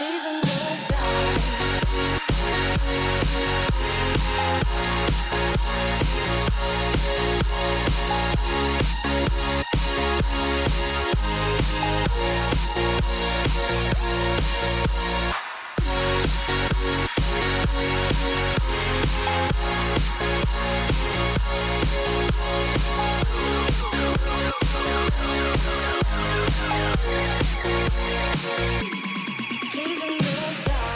Jesus and the. Chasing the sun.